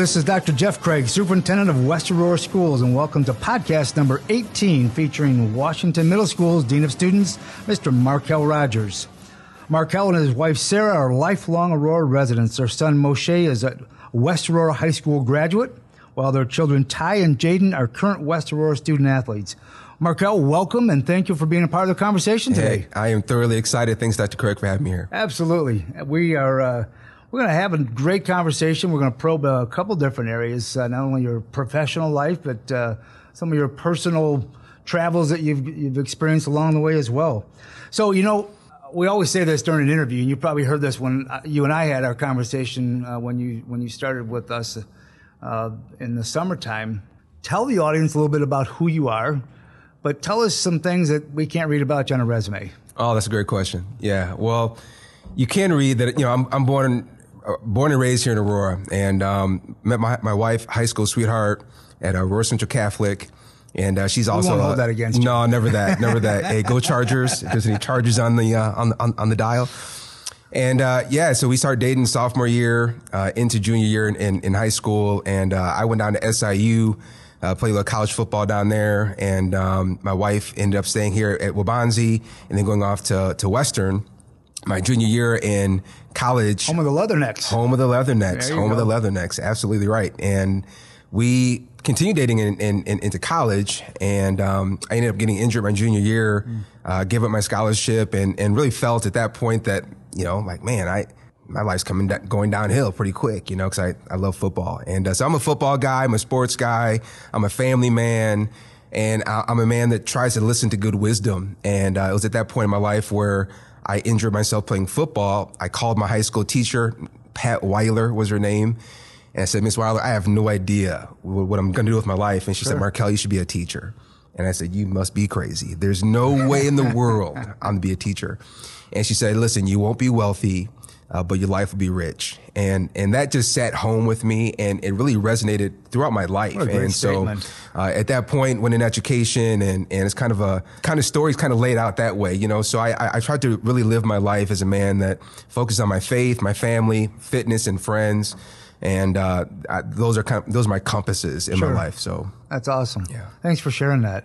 This is Dr. Jeff Craig, Superintendent of West Aurora Schools, and welcome to podcast number 18 featuring Washington Middle School's Dean of Students, Mr. Markel Rogers. Markel and his wife Sarah are lifelong Aurora residents. Their son Moshe is a West Aurora High School graduate, while their children Ty and Jaden are current West Aurora student athletes. Markel, welcome and thank you for being a part of the conversation today. Hey, I am thoroughly excited. Thanks, Dr. Craig, for having me here. Absolutely. We are. Uh, we're going to have a great conversation. We're going to probe a couple different areas, uh, not only your professional life, but uh, some of your personal travels that you've, you've experienced along the way as well. So, you know, we always say this during an interview, and you probably heard this when uh, you and I had our conversation uh, when you when you started with us uh, in the summertime. Tell the audience a little bit about who you are, but tell us some things that we can't read about you on a resume. Oh, that's a great question. Yeah, well, you can read that. You know, I'm, I'm born born and raised here in Aurora, and um, met my my wife, high school sweetheart, at Aurora Central Catholic. And uh, she's also won't hold that against no, never that, never that. hey, go Chargers! If there's any Chargers on the uh, on, on on the dial, and uh, yeah, so we started dating sophomore year uh, into junior year in, in, in high school, and uh, I went down to SIU, uh, played a little college football down there, and um, my wife ended up staying here at Waubonsie, and then going off to to Western. My junior year in college, Home of the Leathernecks. home of the Leathernecks, home of the Leathernecks, absolutely right. And we continued dating in, in, in, into college, and um, I ended up getting injured my junior year, uh, gave up my scholarship, and, and really felt at that point that you know, like man, I my life's coming going downhill pretty quick, you know, because I, I love football, and uh, so I'm a football guy, I'm a sports guy, I'm a family man. And I- I'm a man that tries to listen to good wisdom. And uh, it was at that point in my life where I injured myself playing football. I called my high school teacher, Pat Weiler was her name. And I said, Miss Weiler, I have no idea what, what I'm going to do with my life. And she said, Markel, you should be a teacher. And I said, you must be crazy. There's no way in the world I'm going to be a teacher. And she said, listen, you won't be wealthy, uh, but your life will be rich. And, and that just sat home with me and it really resonated throughout my life. What a great and so, uh, at that point, went in education, and, and it's kind of a kind of stories kind of laid out that way, you know. So I, I, I tried to really live my life as a man that focused on my faith, my family, fitness, and friends, and uh, I, those are kind of those are my compasses in Sure. my life. So That's awesome. Yeah. Thanks for sharing that.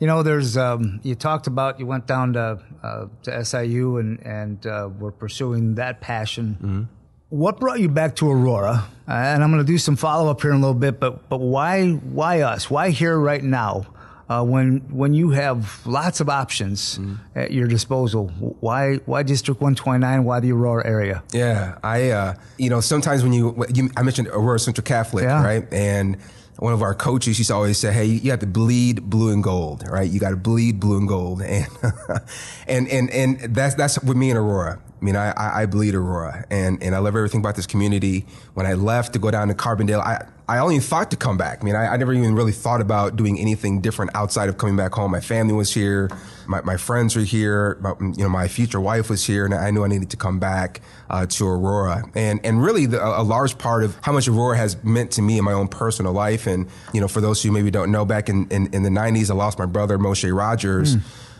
You know, there's um, you talked about you went down to uh, to SIU and and uh, were pursuing that passion. Mm-hmm. What brought you back to Aurora? Uh, and I'm going to do some follow up here in a little bit, but but why why us? Why here right now? Uh, when when you have lots of options Mm-hmm. at your disposal, why why District 129? Why the Aurora area? Yeah, I, uh, you know, sometimes when you, you I mentioned Aurora Central Catholic, Yeah. right? And one of our coaches used to always say, "Hey, you have to bleed blue and gold, right? You got to bleed blue and gold." And and and and that's that's with me and Aurora. I mean, I, I bleed Aurora, and and I love everything about this community. When I left to go down to Carbondale, I. I only thought to come back. I mean, I, I never even really thought about doing anything different outside of coming back home. My family was here, my, my friends were here, my, you know, my future wife was here, and I knew I needed to come back uh, to Aurora. And and really, the, a large part of how much Aurora has meant to me in my own personal life. And you know, for those who maybe don't know, back in in, in the '90s, I lost my brother Moshe Rogers.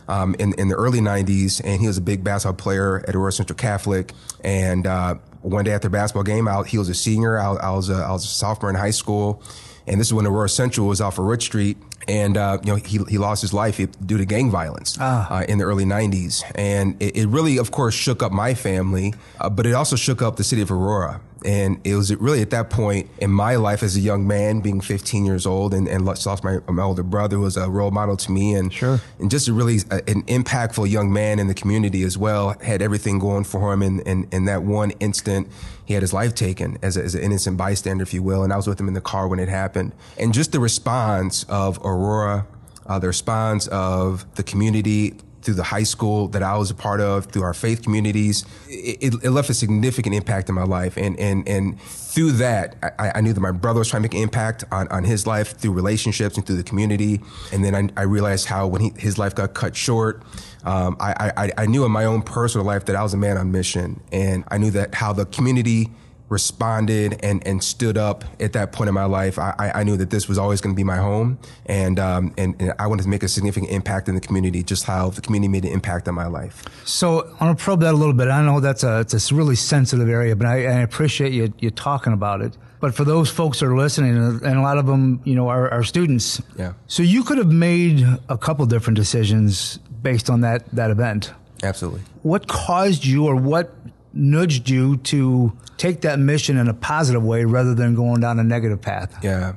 Um, in, in the early 90s, and he was a big basketball player at Aurora Central Catholic. And uh, one day after a basketball game, I, he was a senior. I, I was a, I was a sophomore in high school, and this is when Aurora Central was off of Rich Street. And uh, you know he, he lost his life due to gang violence uh, in the early '90s, and it, it really, of course, shook up my family, uh, but it also shook up the city of Aurora. And it was really at that point in my life as a young man, being 15 years old, and, and lost my, my older brother, who was a role model to me, and Sure. and just a really uh, an impactful young man in the community as well. Had everything going for him, and in, in, that one instant, he had his life taken as, a, as an innocent bystander, if you will. And I was with him in the car when it happened, and just the response of Aurora, uh, the response of the community through the high school that I was a part of, through our faith communities, it, it, left a significant impact in my life. And and and through that, I, I knew that my brother was trying to make an impact on, on his life through relationships and through the community. And then I, I realized how when he, his life got cut short, um, I, I, I knew in my own personal life that I was a man on mission. And I knew that how the community responded and, and stood up at that point in my life, I, I knew that this was always going to be my home. And, um, and, and, I wanted to make a significant impact in the community, just how the community made an impact on my life. So I want to probe that a little bit. I know that's a, it's a really sensitive area, but I, I appreciate you, you talking about it. But for those folks that are listening, and a lot of them, you know, are, are students. Yeah. So you could have made a couple different decisions based on that, that event. Absolutely. What caused you or what nudged you to take that mission in a positive way rather than going down a negative path? Yeah.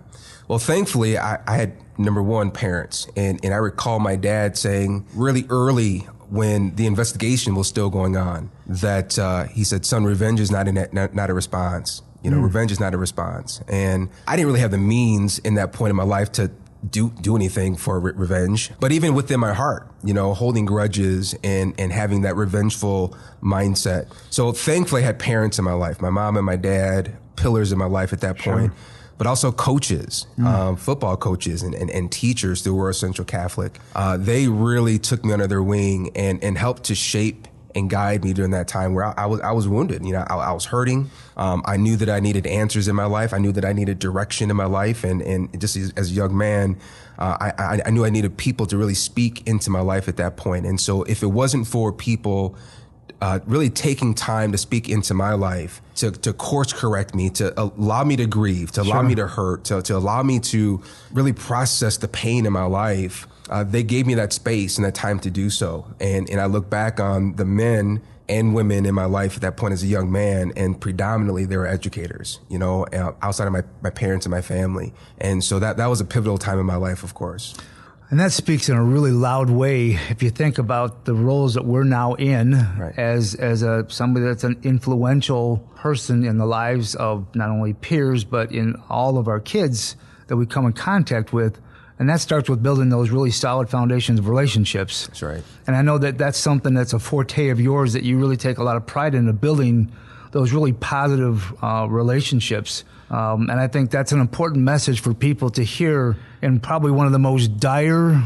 Well, thankfully, I, I had number one parents, and and I recall my dad saying really early when the investigation was still going on that uh, he said, "Son, revenge is not, a, not, not a response. You know, mm. revenge is not a response." And I didn't really have the means in that point in my life to do do anything for re- revenge. But even within my heart, you know, holding grudges and and having that revengeful mindset. So thankfully, I had parents in my life, my mom and my dad, pillars in my life at that point. But also coaches, mm. um, football coaches, and, and, and, teachers through Aurora Central Catholic. Uh, they really took me under their wing and, and helped to shape and guide me during that time where I, I was I was wounded. You know, I, I was hurting. Um, I knew that I needed answers in my life. I knew that I needed direction in my life, and and just as, as a young man, uh, I, I knew I needed people to really speak into my life at that point. And so, if it wasn't for people. Uh, really taking time to speak into my life, to, to course correct me, to allow me to grieve, to allow sure. me to hurt, to, to allow me to really process the pain in my life uh, they gave me that space and that time to do so. And, and I look back on the men and women in my life at that point as a young man, and predominantly they were educators, you know, uh, outside of my, my parents and my family. And so that, that was a pivotal time in my life, of course. And that speaks in a really loud way if you think about the roles that we're now in right. as as a somebody that's an influential person in the lives of not only peers but in all of our kids that we come in contact with. And that starts with building those really solid foundations of relationships. That's right. And I know that that's something that's a forte of yours that you really take a lot of pride in, building those really positive uh, relationships. Um, and I think that's an important message for people to hear in probably one of the most dire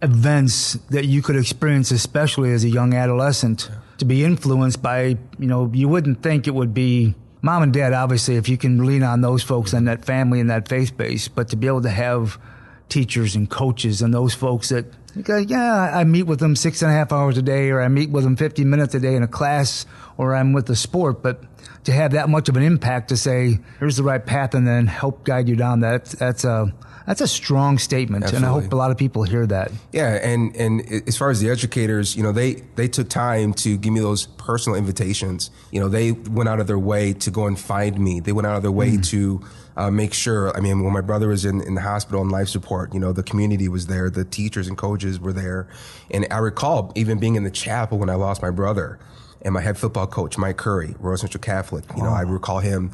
events that you could experience, especially as a young adolescent, yeah. to be influenced by, you know, you wouldn't think it would be mom and dad, obviously, if you can lean on those folks and that family and that faith base, but to be able to have teachers and coaches and those folks that yeah, I meet with them six and a half hours a day, or I meet with them 50 minutes a day in a class, or I'm with the sport. But to have that much of an impact to say, here's the right path, and then help guide you down that, that's a, that's a strong statement, Absolutely. and I hope a lot of people hear that. Yeah, and and as far as the educators, you know, they they took time to give me those personal invitations. You know, they went out of their way to go and find me. They went out of their way mm. to uh, make sure. I mean, when my brother was in, in the hospital on life support, you know, the community was there, the teachers and coaches were there. And I recall even being in the chapel when I lost my brother and my head football coach, Mike Curry, Aurora Central Catholic. You wow. know, I recall him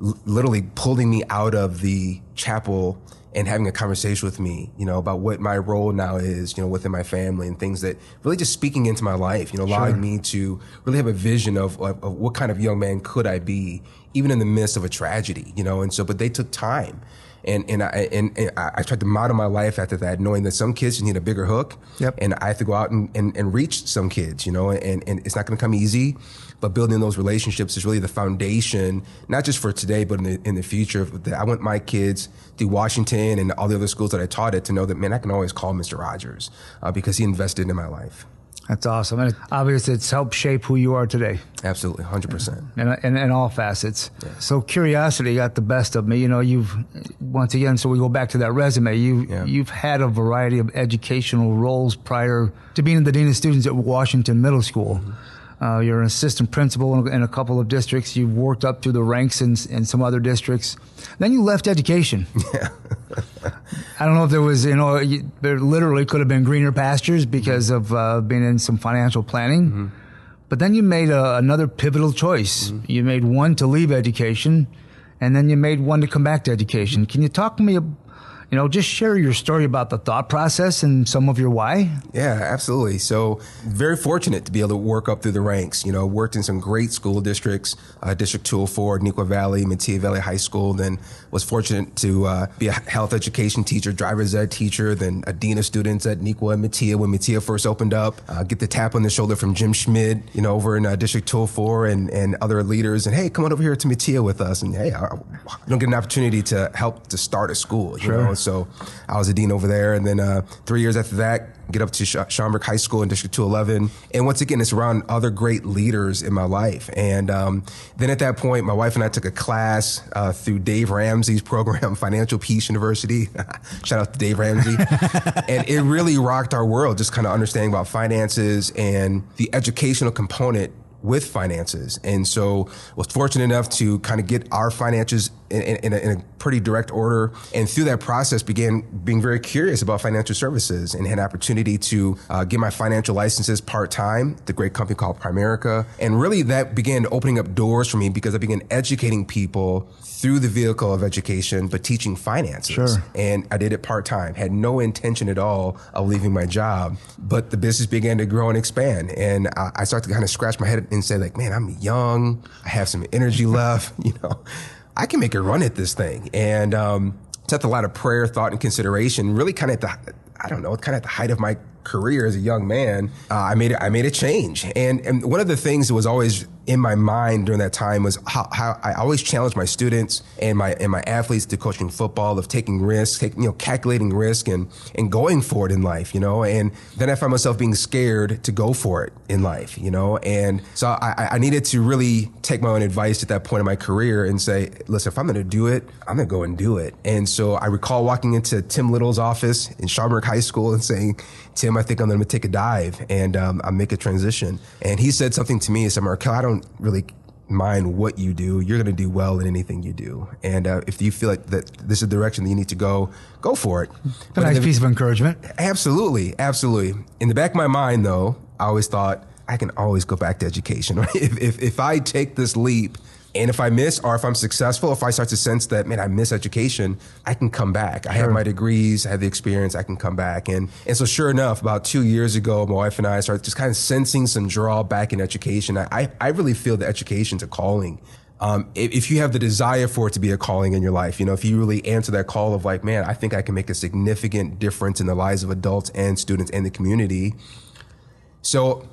l- literally pulling me out of the chapel and having a conversation with me, you know, about what my role now is, you know, within my family and things that really just speaking into my life, you know, allowing sure. me to really have a vision of, of, of, what kind of young man could I be, even in the midst of a tragedy, you know, and so, but they took time. And, and I, and, and I tried to model my life after that, knowing that some kids need a bigger hook. Yep. And I have to go out and, and, and reach some kids, you know, and, and it's not going to come easy but building those relationships is really the foundation, not just for today, but in the, in the future. I want my kids through Washington and all the other schools that I taught at to know that, man, I can always call Mr. Rogers uh, because he invested in my life. That's awesome. And obviously, it's helped shape who you are today. Absolutely, 100%. In, in, in all facets. Yeah. So, curiosity got the best of me. You know, you've, once again, so we go back to that resume. You, yeah. You've had a variety of educational roles prior to being the Dean of Students at Washington Middle School. Mm-hmm. Uh, you're an assistant principal in a couple of districts. You've worked up through the ranks in, in some other districts. Then you left education. Yeah. I don't know if there was, you know, you, there literally could have been greener pastures because of uh, being in some financial planning. Mm-hmm. But then you made a, another pivotal choice. Mm-hmm. You made one to leave education, and then you made one to come back to education. Can you talk to me? You know, just share your story about the thought process and some of your why. Yeah, absolutely. So very fortunate to be able to work up through the ranks. You know, worked in some great school districts, uh, District 204, Neuqua Valley, Metea Valley High School. Then was fortunate to uh, be a health education teacher, driver's ed teacher, then a dean of students at Neuqua and Metea when Metea first opened up. Uh, get the tap on the shoulder from Jim Schmid, you know, over in uh, District 204 and, and other leaders. And hey, come on over here to Metea with us. And hey, I, you don't get an opportunity to help to start a school, you Sure. know. So I was a dean over there. And then uh, three years after that, get up to Sch- Schaumburg High School in District 211. And once again, it's around other great leaders in my life. And um, then at that point, my wife and I took a class uh, through Dave Ramsey's program, Financial Peace University. Shout out to Dave Ramsey. and it really rocked our world, just kind of understanding about finances and the educational component with finances. And so was fortunate enough to kind of get our finances in, in, a, in a pretty direct order. And through that process began being very curious about financial services and had an opportunity to uh, get my financial licenses part-time, the great company called Primerica. And really that began opening up doors for me because I began educating people through the vehicle of education, but teaching finances. Sure. And I did it part-time, had no intention at all of leaving my job, but the business began to grow and expand. And I, I started to kind of scratch my head and say like, man, I'm young. I have some energy left, you know, I can make a run at this thing. And, um, took a lot of prayer, thought, and consideration. Really, kind of at the, I don't know, kind of at the height of my career as a young man, uh, I made I made a change. And and one of the things that was always in my mind during that time was how, how I always challenged my students and my and my athletes to coaching football of taking risks, take, you know, calculating risk and and going for it in life, you know. And then I found myself being scared to go for it in life, you know. And so I, I needed to really take my own advice at that point in my career and say, listen, if I'm going to do it, I'm going to go and do it. And so I recall walking into Tim Little's office in Schaumburg High School and saying, Tim, I think I'm going to take a dive and um, I make a transition. And he said something to me. He said, Markel, I don't really mind what you do. You're going to do well in anything you do. And uh, if you feel like that this is the direction that you need to go, go for it. A nice piece of encouragement. Absolutely, absolutely. In the back of my mind, though, I always thought I can always go back to education. Right? If, if, if I take this leap and if I miss or if I'm successful, if I start to sense that, man, I miss education, I can come back. I have my degrees, I have the experience, I can come back. And, and so sure enough, about two years ago, my wife and I started just kind of sensing some draw back in education. I, I, I really feel that education's a calling. Um, if, if you have the desire for it to be a calling in your life, you know, if you really answer that call of like, man, I think I can make a significant difference in the lives of adults and students and the community. So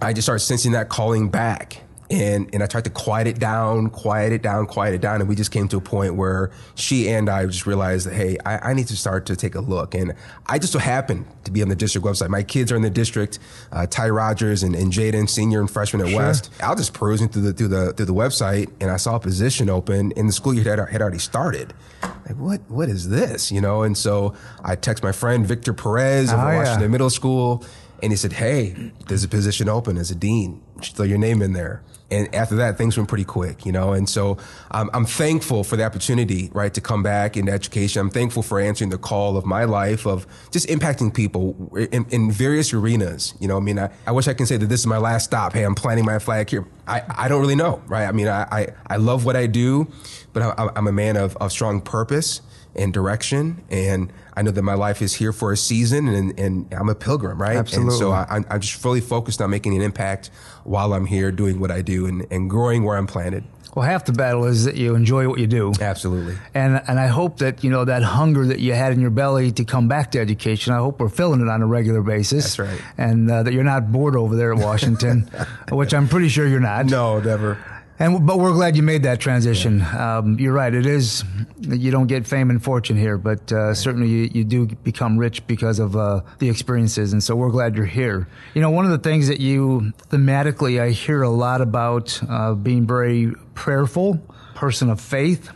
I just started sensing that calling back. And, and I tried to quiet it down, quiet it down, quiet it down. And we just came to a point where she and I just realized that, hey, I, I need to start to take a look. And I just so happened to be on the district website. My kids are in the district, uh, Ty Rogers and, and Jaden, senior and freshman at West. I was just perusing through the, through the, through the website and I saw a position open and the school year had, had already started. Like, what, what is this? You know? And so I text my friend Victor Perez of Oh, yeah. Washington Middle School. And he said, Hey, there's a position open as a dean. Throw your name in there. And after that, things went pretty quick, you know? And so um, I'm thankful for the opportunity, right, to come back into education. I'm thankful for answering the call of my life of just impacting people in, in various arenas. You know, I mean, I, I wish I can say that this is my last stop. Hey, I'm planting my flag here. I, I don't really know, right? I mean, I, I, I love what I do, but I, I'm a man of, of strong purpose and direction. And I know that my life is here for a season and, and I'm a pilgrim, right? Absolutely. And so I, I'm, I'm just fully focused on making an impact while I'm here doing what I do and, and growing where I'm planted. Well, half the battle is that you enjoy what you do. Absolutely. And and I hope that you know that hunger that you had in your belly to come back to education. I hope we're filling it on a regular basis. That's right. And uh, that you're not bored over there at Washington, which I'm pretty sure you're not. No, never. And but we're glad you made that transition. Um, you're right. It is you don't get fame and fortune here, but uh, certainly you, you do become rich because of uh, the experiences. And so we're glad you're here. You know, one of the things that you thematically I hear a lot about uh, being very prayerful, person of faith.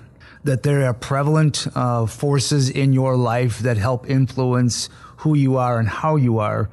That there are prevalent uh, forces in your life that help influence who you are and how you are.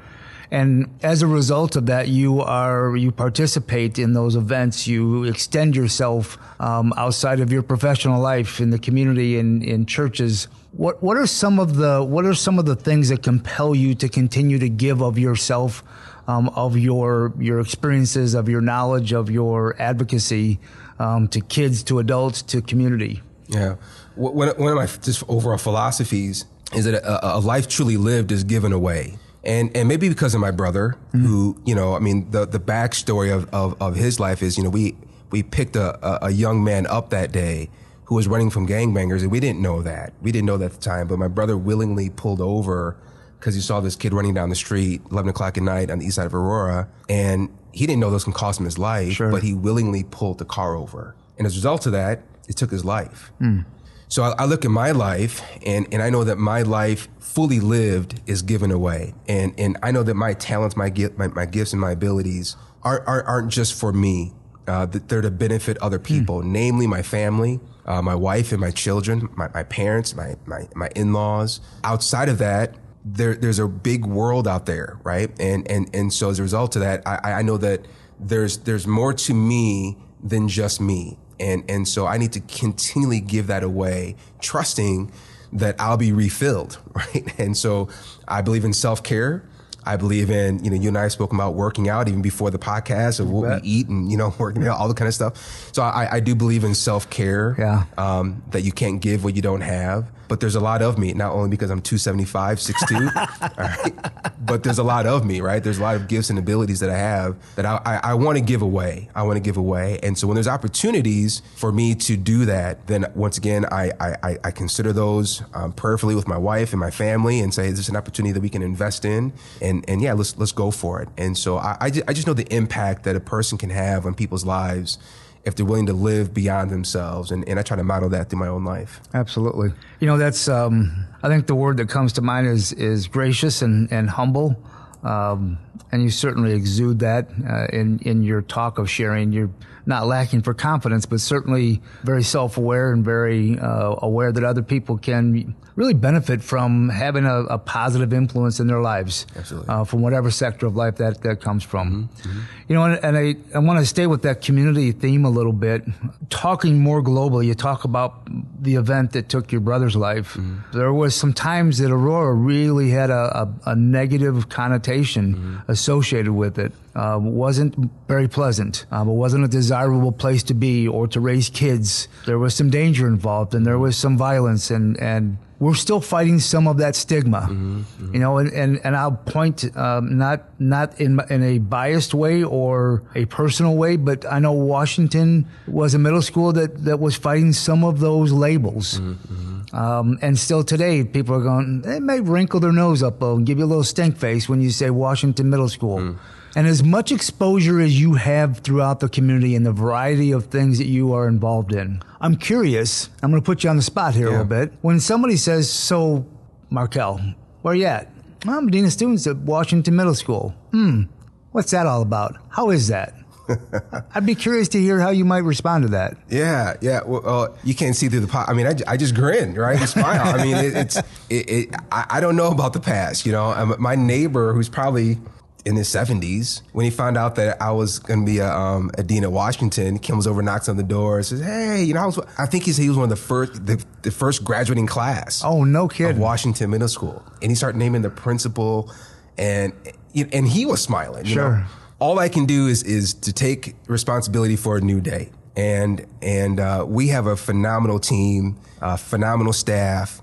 And as a result of that, you are you participate in those events. You extend yourself um, outside of your professional life in the community and in churches. What what are some of the what are some of the things that compel you to continue to give of yourself, um, of your your experiences, of your knowledge, of your advocacy um, to kids, to adults, to community? Yeah. One one of my just overall philosophies is that a, a life truly lived is given away. And, and maybe because of my brother, mm-hmm. who, you know, I mean, the, the backstory of, of, of his life is, you know, we, we picked a, a, young man up that day who was running from gangbangers, and we didn't know that. We didn't know that at the time, but my brother willingly pulled over because he saw this kid running down the street, 11 o'clock at night on the east side of Aurora, and he didn't know those can cost him his life, sure. but he willingly pulled the car over. And as a result of that, it took his life. Mm. So I, I, look at my life and, and I know that my life fully lived is given away. And, and I know that my talents, my, my, my gifts and my abilities aren't, aren't, aren't just for me. Uh, they're to benefit other hmm. people, mm. namely my family, uh, my wife and my children, my, my parents, my, my, my in-laws. Outside of that, there, there's a big world out there, right? And, and, and so as a result of that, I, I know that there's, there's more to me than just me. And, and so I need to continually give that away, trusting that I'll be refilled, right? And so I believe in self care. I believe in, you know, you and I have spoken about working out even before the podcast of what we eat and, you know, working out, all the kind of stuff. So I, I do believe in self care. Yeah. Um, that you can't give what you don't have but there's a lot of me, not only because I'm 275, 6'2, right? but there's a lot of me, right? There's a lot of gifts and abilities that I have that I, I, I want to give away. I want to give away. And so when there's opportunities for me to do that, then once again, I, I, I consider those um, prayerfully with my wife and my family and say, is this an opportunity that we can invest in? And, and yeah, let's, let's go for it. And so I, I just know the impact that a person can have on people's lives if they're willing to live beyond themselves. And, and I try to model that through my own life. Absolutely. You know, that's, um, I think the word that comes to mind is, is gracious and, and humble. Um, and you certainly exude that uh, in, in your talk of sharing. You're not lacking for confidence, but certainly very self aware and very uh, aware that other people can really benefit from having a, a positive influence in their lives. Absolutely. Uh, from whatever sector of life that, that comes from. Mm-hmm. Mm-hmm. You know, and, and I, I want to stay with that community theme a little bit. Talking more globally, you talk about the event that took your brother's life. Mm-hmm. There was some times that Aurora really had a, a, a negative connotation mm-hmm. associated with it. Uh, wasn't very pleasant. Um, it wasn't a desirable place to be or to raise kids. There was some danger involved and there was some violence and, and we're still fighting some of that stigma, mm-hmm, mm-hmm. you know, and, and, and I'll point, um, not, not in, in a biased way or a personal way, but I know Washington was a middle school that, that was fighting some of those labels. Mm-hmm. Um, and still today, people are going, they may wrinkle their nose up and give you a little stink face when you say Washington Middle School. And as much exposure as you have throughout the community and the variety of things that you are involved in, I'm curious. I'm going to put you on the spot here yeah. a little bit. When somebody says, "So, Markel, where you at?" I'm a dean of students at Washington Middle School. Hmm, what's that all about? How is that? I'd be curious to hear how you might respond to that. Yeah, yeah. Well, uh, you can't see through the pot. I mean, I, I just grin, right? I smile. I mean, it, it's. It, it, I, I, don't know about the past. You know, um, my neighbor, who's probably in his 70s when he found out that I was going to be a, um, a, dean at Washington. comes over, knocks on the door, says, "Hey, you know, I was. I think he said he was one of the first, the, the first graduating class. Oh, no kid. Of Washington Middle School, and he started naming the principal, and and he was smiling. sure. Know? All I can do is is to take responsibility for a new day, and and uh, we have a phenomenal team, uh, phenomenal staff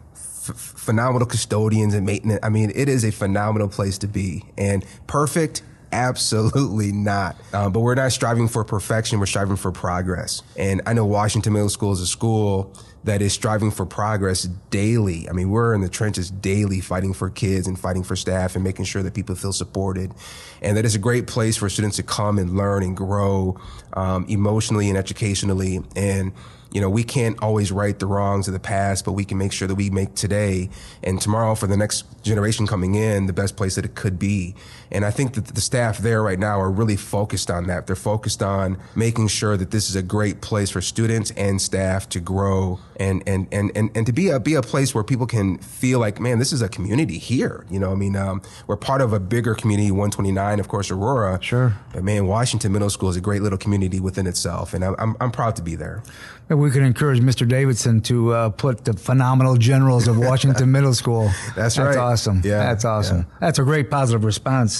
phenomenal custodians and maintenance. I mean, it is a phenomenal place to be and perfect. Absolutely not. Um, but we're not striving for perfection. We're striving for progress. And I know Washington Middle School is a school that is striving for progress daily. I mean, we're in the trenches daily fighting for kids and fighting for staff and making sure that people feel supported. And that is a great place for students to come and learn and grow um, emotionally and educationally. And you know, we can't always right the wrongs of the past, but we can make sure that we make today and tomorrow for the next generation coming in the best place that it could be. And I think that the staff there right now are really focused on that. They're focused on making sure that this is a great place for students and staff to grow and, and, and, and, and to be a, be a place where people can feel like, man, this is a community here. You know, I mean, um, we're part of a bigger community, 129, of course, Aurora. Sure. But man, Washington Middle School is a great little community within itself. And I'm, I'm, I'm proud to be there. And we could encourage Mr. Davidson to uh, put the phenomenal generals of Washington Middle School. That's right. That's awesome. Yeah. That's awesome. Yeah. That's a great positive response.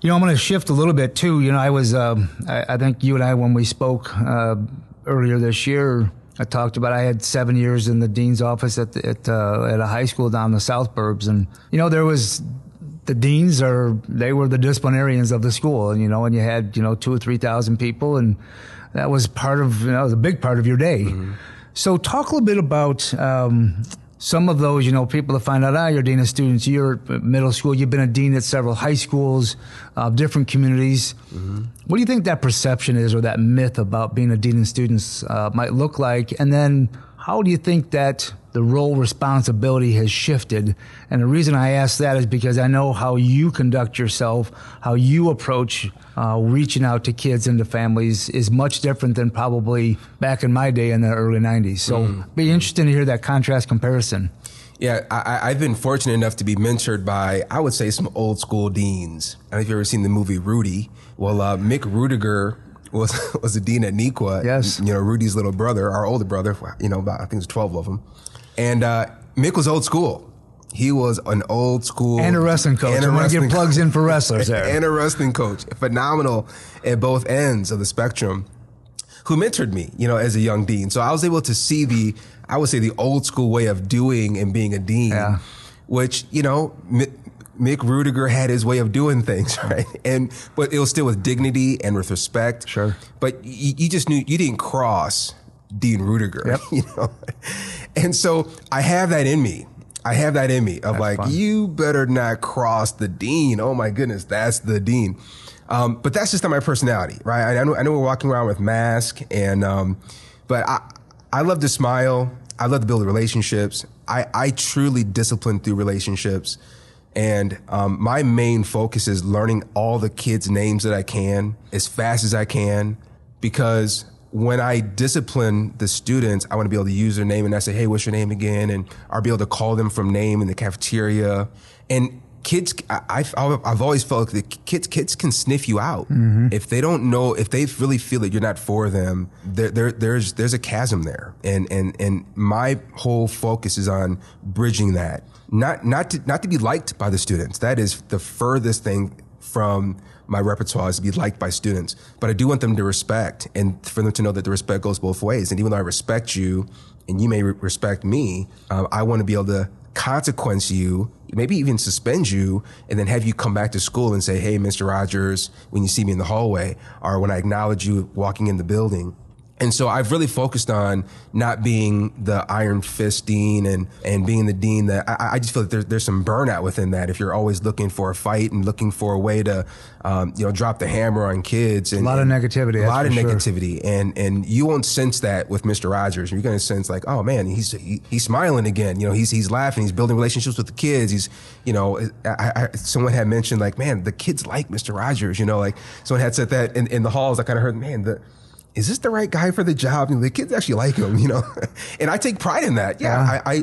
You know, I'm going to shift a little bit too. You know, I was, um, I, I, think you and I, when we spoke uh, earlier this year, I talked about I had seven years in the dean's office at the, at, uh, at a high school down in the South Burbs, and you know there was the deans are they were the disciplinarians of the school, and you know, and you had you know two or three thousand people, and that was part of you know was a big part of your day. Mm-hmm. So talk a little bit about. Um, some of those, you know, people that find out, ah, you're a dean of students, you're middle school, you've been a dean at several high schools, uh, different communities. Mm-hmm. What do you think that perception is or that myth about being a dean of students uh, might look like? And then how do you think that the role responsibility has shifted? And the reason I ask that is because I know how you conduct yourself, how you approach uh, reaching out to kids and to families is much different than probably back in my day in the early 90s. So mm. be interesting to hear that contrast comparison. Yeah, I, have been fortunate enough to be mentored by, I would say, some old school deans. I don't know if you've ever seen the movie Rudy. Well, uh, Mick Ruettiger was was a dean at Neuqua. Yes, you know Rudy's little brother, our older brother. You know, about I think there's twelve of them, and uh, Mick was old school. He was an old school and a wrestling coach. And a I get plugs in for wrestlers there. and a wrestling coach, phenomenal at both ends of the spectrum. Who mentored me, you know, as a young dean. So I was able to see the, I would say, the old school way of doing and being a dean, yeah. which you know Mick Ruettiger had his way of doing things, right? And but it was still with dignity and with respect. Sure. But you, you just knew you didn't cross Dean Ruettiger, yep. you know. And so I have that in me. I have that in me of that's like fun. you better not cross the dean. Oh my goodness, that's the dean. Um, but that's just not my personality, right? I, I, know I know we're walking around with masks, and um, but I I love to smile. I love to build relationships. I I truly discipline through relationships. And um, my main focus is learning all the kids' names that I can as fast as I can because when I discipline the students, I want to be able to use their name and I say, hey, what's your name again? And I'll be able to call them from name in the cafeteria. And kids, I, have always felt that kids, kids can sniff you out. Mm-hmm. If they don't know, if they really feel that you're not for them, there, there, there's, there's a chasm there. And, and, and my whole focus is on bridging that not not to not to be liked by the students. That is the furthest thing from my repertoire is to be liked by students. But I do want them to respect and for them to know that the respect goes both ways. And even though I respect you and you may re- respect me, uh, I want to be able to consequence you, maybe even suspend you, and then have you come back to school and say, Hey, Mr. Rogers, when you see me in the hallway, or when I acknowledge you walking in the building, and so I've really focused on not being the iron fist dean and, and being the dean that I, I just feel that there, there's some burnout within that. If you're always looking for a fight and looking for a way to, um, you know, drop the hammer on kids and a lot of negativity, a lot of sure. negativity. And, and you won't sense that with Mr. Rogers. You're going to sense like, oh man, he's, he, he's smiling again. You know, he's, he's laughing. He's building relationships with the kids. He's, you know, I, I, someone had mentioned like, man, the kids like Mr. Rogers, you know, like someone had said that in, in the halls. I kind of heard, man, the, is this the right guy for the job? And the kids actually like him, you know, and I take pride in that. Yeah, yeah. I, I,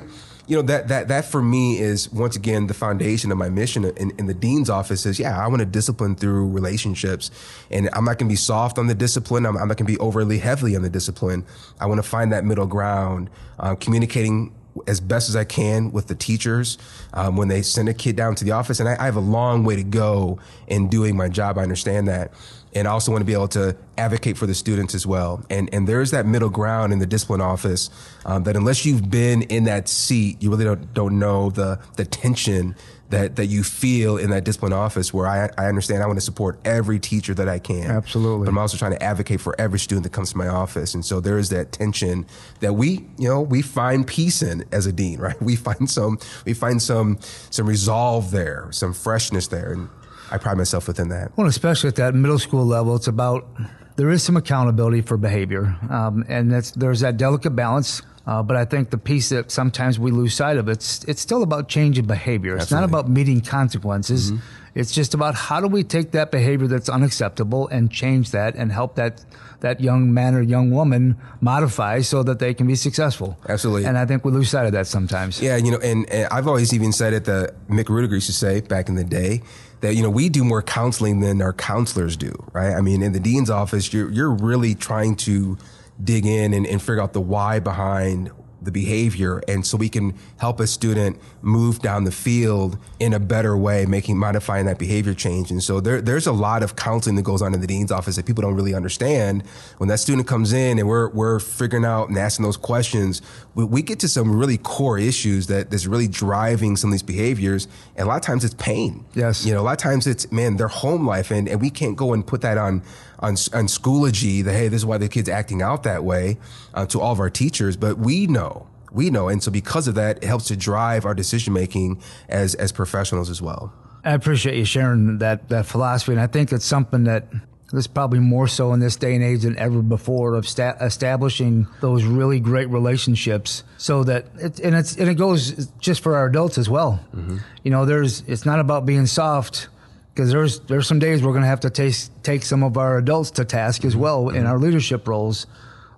you know, that, that, that for me is once again, the foundation of my mission in, in the dean's office is, yeah, I want to discipline through relationships and I'm not going to be soft on the discipline. I'm, I'm not going to be overly heavily on the discipline. I want to find that middle ground, uh, communicating as best as I can with the teachers um, when they send a kid down to the office. And I, I, have a long way to go in doing my job. I understand that and I also want to be able to advocate for the students as well. And and there is that middle ground in the discipline office um, that unless you've been in that seat, you really don't don't know the the tension that that you feel in that discipline office. Where I I understand I want to support every teacher that I can. Absolutely. But I'm also trying to advocate for every student that comes to my office. And so there is that tension that we you know we find peace in as a dean, right? We find some we find some some resolve there, some freshness there, and I pride myself within that. Well, especially at that middle school level, it's about there is some accountability for behavior, um, and that's there's that delicate balance. Uh, but I think the piece that sometimes we lose sight of it's it's still about changing behavior. It's Absolutely. not about meeting consequences. Mm-hmm. It's just about how do we take that behavior that's unacceptable and change that and help that that young man or young woman modify so that they can be successful. Absolutely. And I think we lose sight of that sometimes. Yeah, you know, and, and I've always even said it that Mick Ruettiger used to say back in the day that you know we do more counseling than our counselors do, right? I mean, in the dean's office, you're you're really trying to dig in and, and figure out the why behind the behavior. And so we can help a student move down the field in a better way, making, modifying that behavior change. And so there, there's a lot of counseling that goes on in the dean's office that people don't really understand. When that student comes in and we're, we're figuring out and asking those questions, we, we get to some really core issues that that's really driving some of these behaviors. And a lot of times it's pain. Yes. You know, a lot of times it's, man, their home life. And, and we can't go and put that on, on, on Schoology that, hey, this is why the kid's acting out that way uh, to all of our teachers. But we know, we know. And so because of that, it helps to drive our decision making as, as professionals as well. I appreciate you sharing that, that philosophy. And I think it's something that is probably more so in this day and age than ever before of sta- establishing those really great relationships so that it, and it's, and it goes just for our adults as well. Mm-hmm. You know, there's, it's not about being soft because there's there's some days we're going to have to take take some of our adults to task as well in our leadership roles.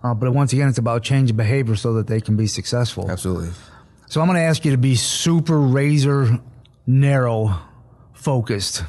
Uh, but once again, it's about changing behavior so that they can be successful. Absolutely. So I'm going to ask you to be super razor narrow focused.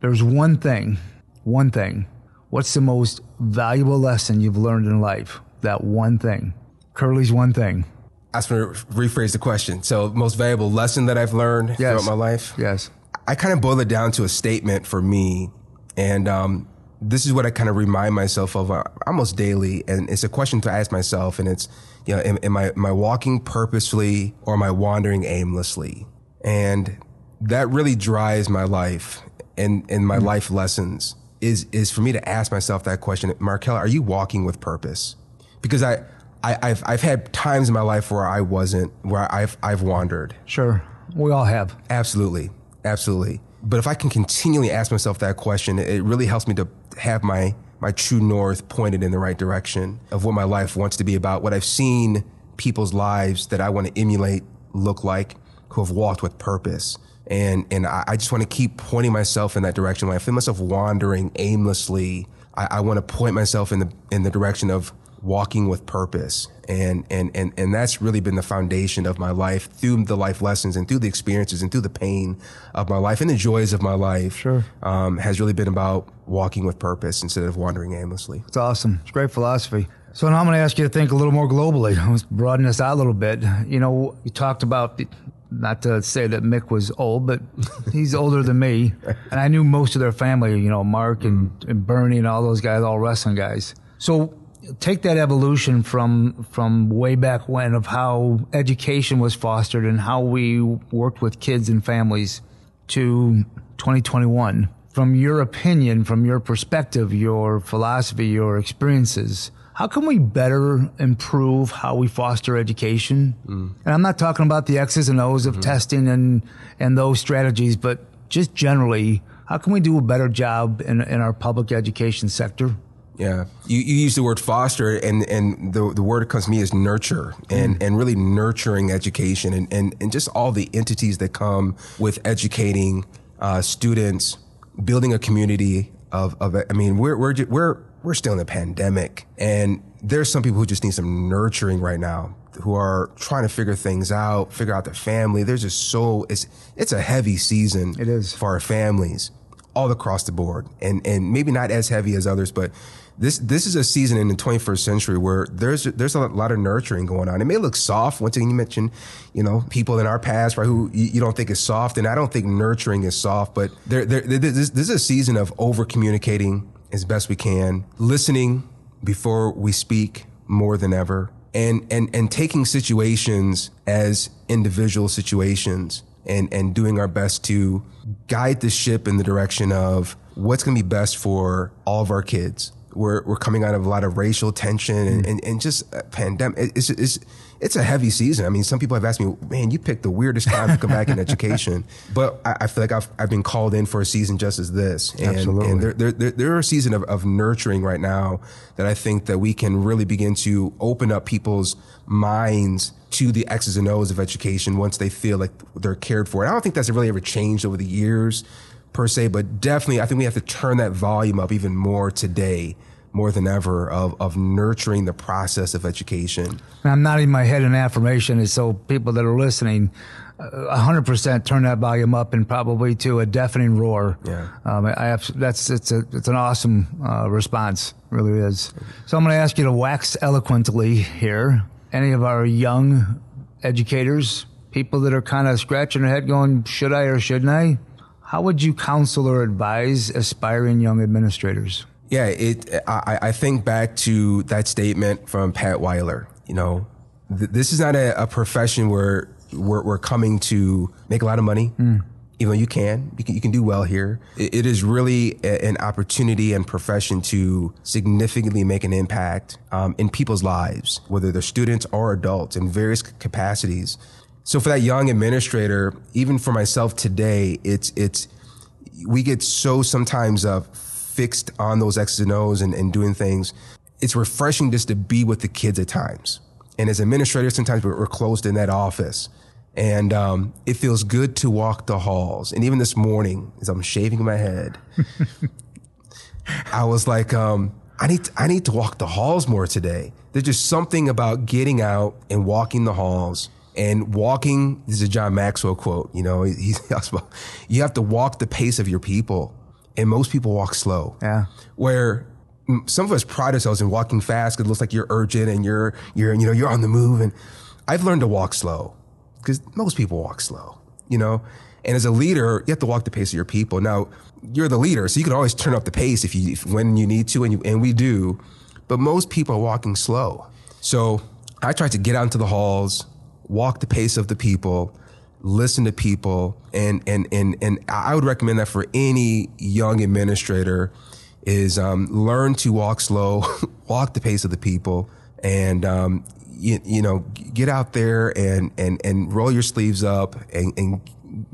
There's one thing, one thing. What's the most valuable lesson you've learned in life? That one thing. Curly's one thing. I just want to rephrase the question. So, most valuable lesson that I've learned Yes. throughout my life. Yes. I kind of boil it down to a statement for me, and um, this is what I kind of remind myself of uh, almost daily. And it's a question to ask myself, and it's, you know, am, am I am I walking purposefully or am I wandering aimlessly? And that really drives my life and and my life lessons is is for me to ask myself that question, Markella, are you walking with purpose? Because I. I, I've I've had times in my life where I wasn't, where I've I've wandered, Sure. We all have. Absolutely. Absolutely. But if I can continually ask myself that question, it really helps me to have my, my true north pointed in the right direction of what my life wants to be about, what I've seen people's lives that I want to emulate look like who have walked with purpose. And, and I, I just want to keep pointing myself in that direction. When I feel myself wandering aimlessly, I, I want to point myself in the, in the direction of walking with purpose. And, and, and, and that's really been the foundation of my life through the life lessons and through the experiences and through the pain of my life and the joys of my life. Sure. Um, has really been about walking with purpose instead of wandering aimlessly. It's awesome. It's great philosophy. So now I'm going to ask you to think a little more globally. Let's broaden this out a little bit. You know, you talked about, not to say that Mick was old, but he's older than me. And I knew most of their family, you know, Mark and, and Bernie and all those guys, all wrestling guys. So take that evolution from, from way back when of how education was fostered and how we worked with kids and families to 2021 from your opinion, from your perspective, your philosophy, your experiences, how can we better improve how we foster education? Mm. And I'm not talking about the X's and O's of mm-hmm. testing and, and those strategies, but just generally, how can we do a better job in, in our public education sector? Yeah. You, you use the word foster and, and the, the word that comes to me is nurture and, and really nurturing education and, and, and just all the entities that come with educating uh, students, building a community of, of I mean, we're, we're, we're, we're still in a pandemic and there's some people who just need some nurturing right now who are trying to figure things out, figure out their family. There's just so, it's, it's a heavy season. It is. For our families all across the board and, and maybe not as heavy as others, but this this is a season in the 21st century where there's there's a lot of nurturing going on. It may look soft. Once again, you mentioned, you know, people in our past, right, who you, don't think is soft, and I don't think nurturing is soft. But there, there this, this is a season of over communicating as best we can, listening before we speak more than ever, and and and taking situations as individual situations and and doing our best to guide the ship in the direction of what's going to be best for all of our kids. We're, we're coming out of a lot of racial tension and, mm. and, and just a pandemic. It's, it's, it's a heavy season. I mean, some people have asked me, man, you picked the weirdest time to come back in education. But I, I feel like I've, I've been called in for a season just as this. And, Absolutely. and there, there, there, there are a season of, of nurturing right now that I think that we can really begin to open up people's minds to the X's and O's of education once they feel like they're cared for. And I don't think that's really ever changed over the years per se, but definitely I think we have to turn that volume up even more today, more than ever, of, of nurturing the process of education. And I'm nodding my head in affirmation, and so people that are listening, uh, 100% turn that volume up and probably to a deafening roar. Yeah. Um, I have, that's it's a it's an awesome uh, response, really is. So I'm going to ask you to wax eloquently here any of our young educators, people that are kind of scratching their head going, should I or shouldn't I? How would you counsel or advise aspiring young administrators? Yeah, it. I, I think back to that statement from Pat Weiler. You know, th- this is not a, a profession where we're, we're, coming to make a lot of money. Mm. Even though you can, you can, you can do well here. it, it is really a, an opportunity and profession to significantly make an impact um, in people's lives, whether they're students or adults in various capacities. So for that young administrator, even for myself today, it's it's we get so sometimes uh, fixed on those X's and O's and, and doing things. It's refreshing just to be with the kids at times. And as administrators, sometimes we're, we're closed in that office. And um, it feels good to walk the halls. And even this morning, as I'm shaving my head, I was like, um, I need to, I need to walk the halls more today. There's just something about getting out and walking the halls and walking. This is a John Maxwell quote. You know, he, talks about you have to walk the pace of your people, and most people walk slow. Yeah. Where some of us pride ourselves in walking fast because it looks like you're urgent and you're you're you know you're on the move. And I've learned to walk slow because most people walk slow. You know, and as a leader, you have to walk the pace of your people. Now, you're the leader, so you can always turn up the pace if you if, when you need to, and you, and we do. But most people are walking slow. So I try to get out into the halls, walk the pace of the people, listen to people, and and and and I would recommend that for any young administrator is um, learn to walk slow, walk the pace of the people, and um, you, you, know get out there and and and roll your sleeves up and, and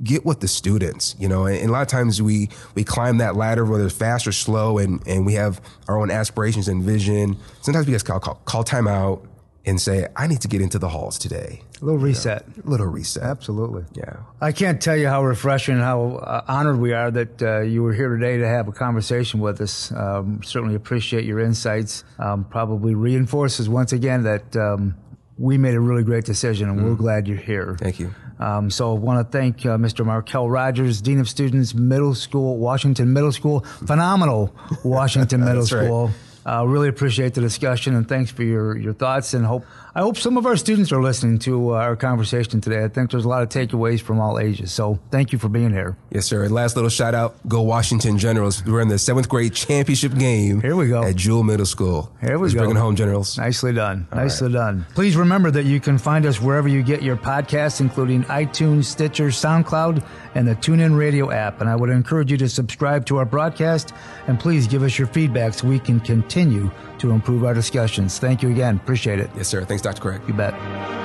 get with the students, you know, and, a lot of times we, we climb that ladder, whether it's fast or slow, and, and we have our own aspirations and vision. Sometimes we just call, call, call time out and say, I need to get into the halls today. A little reset. You know, little reset. Absolutely. Yeah. I can't tell you how refreshing, and how uh, honored we are that uh, you were here today to have a conversation with us. Um, certainly appreciate your insights. Um, probably reinforces once again that um, we made a really great decision, and mm. we're glad you're here. Thank you. Um, so I want to thank uh, Mr. Markel Rogers, Dean of Students, Middle School, Washington Middle School, phenomenal Washington Middle School. Uh, really appreciate the discussion and thanks for your, your thoughts and hope I hope some of our students are listening to uh, our conversation today. I think there's a lot of takeaways from all ages. So thank you for being here. Yes, sir. And last little shout out, go Washington Generals. We're in the seventh grade championship game. Here we go. At Jewel Middle School. Here we Let's go. Bringing home Generals. Nicely done. All Nicely right. done. Please remember that you can find us wherever you get your podcasts, including iTunes, Stitcher, SoundCloud, and the TuneIn Radio app. And I would encourage you to subscribe to our broadcast and please give us your feedback so we can continue to improve our discussions. Thank you again. Appreciate it. Yes, sir. Thanks, Dr. That's correct. You bet.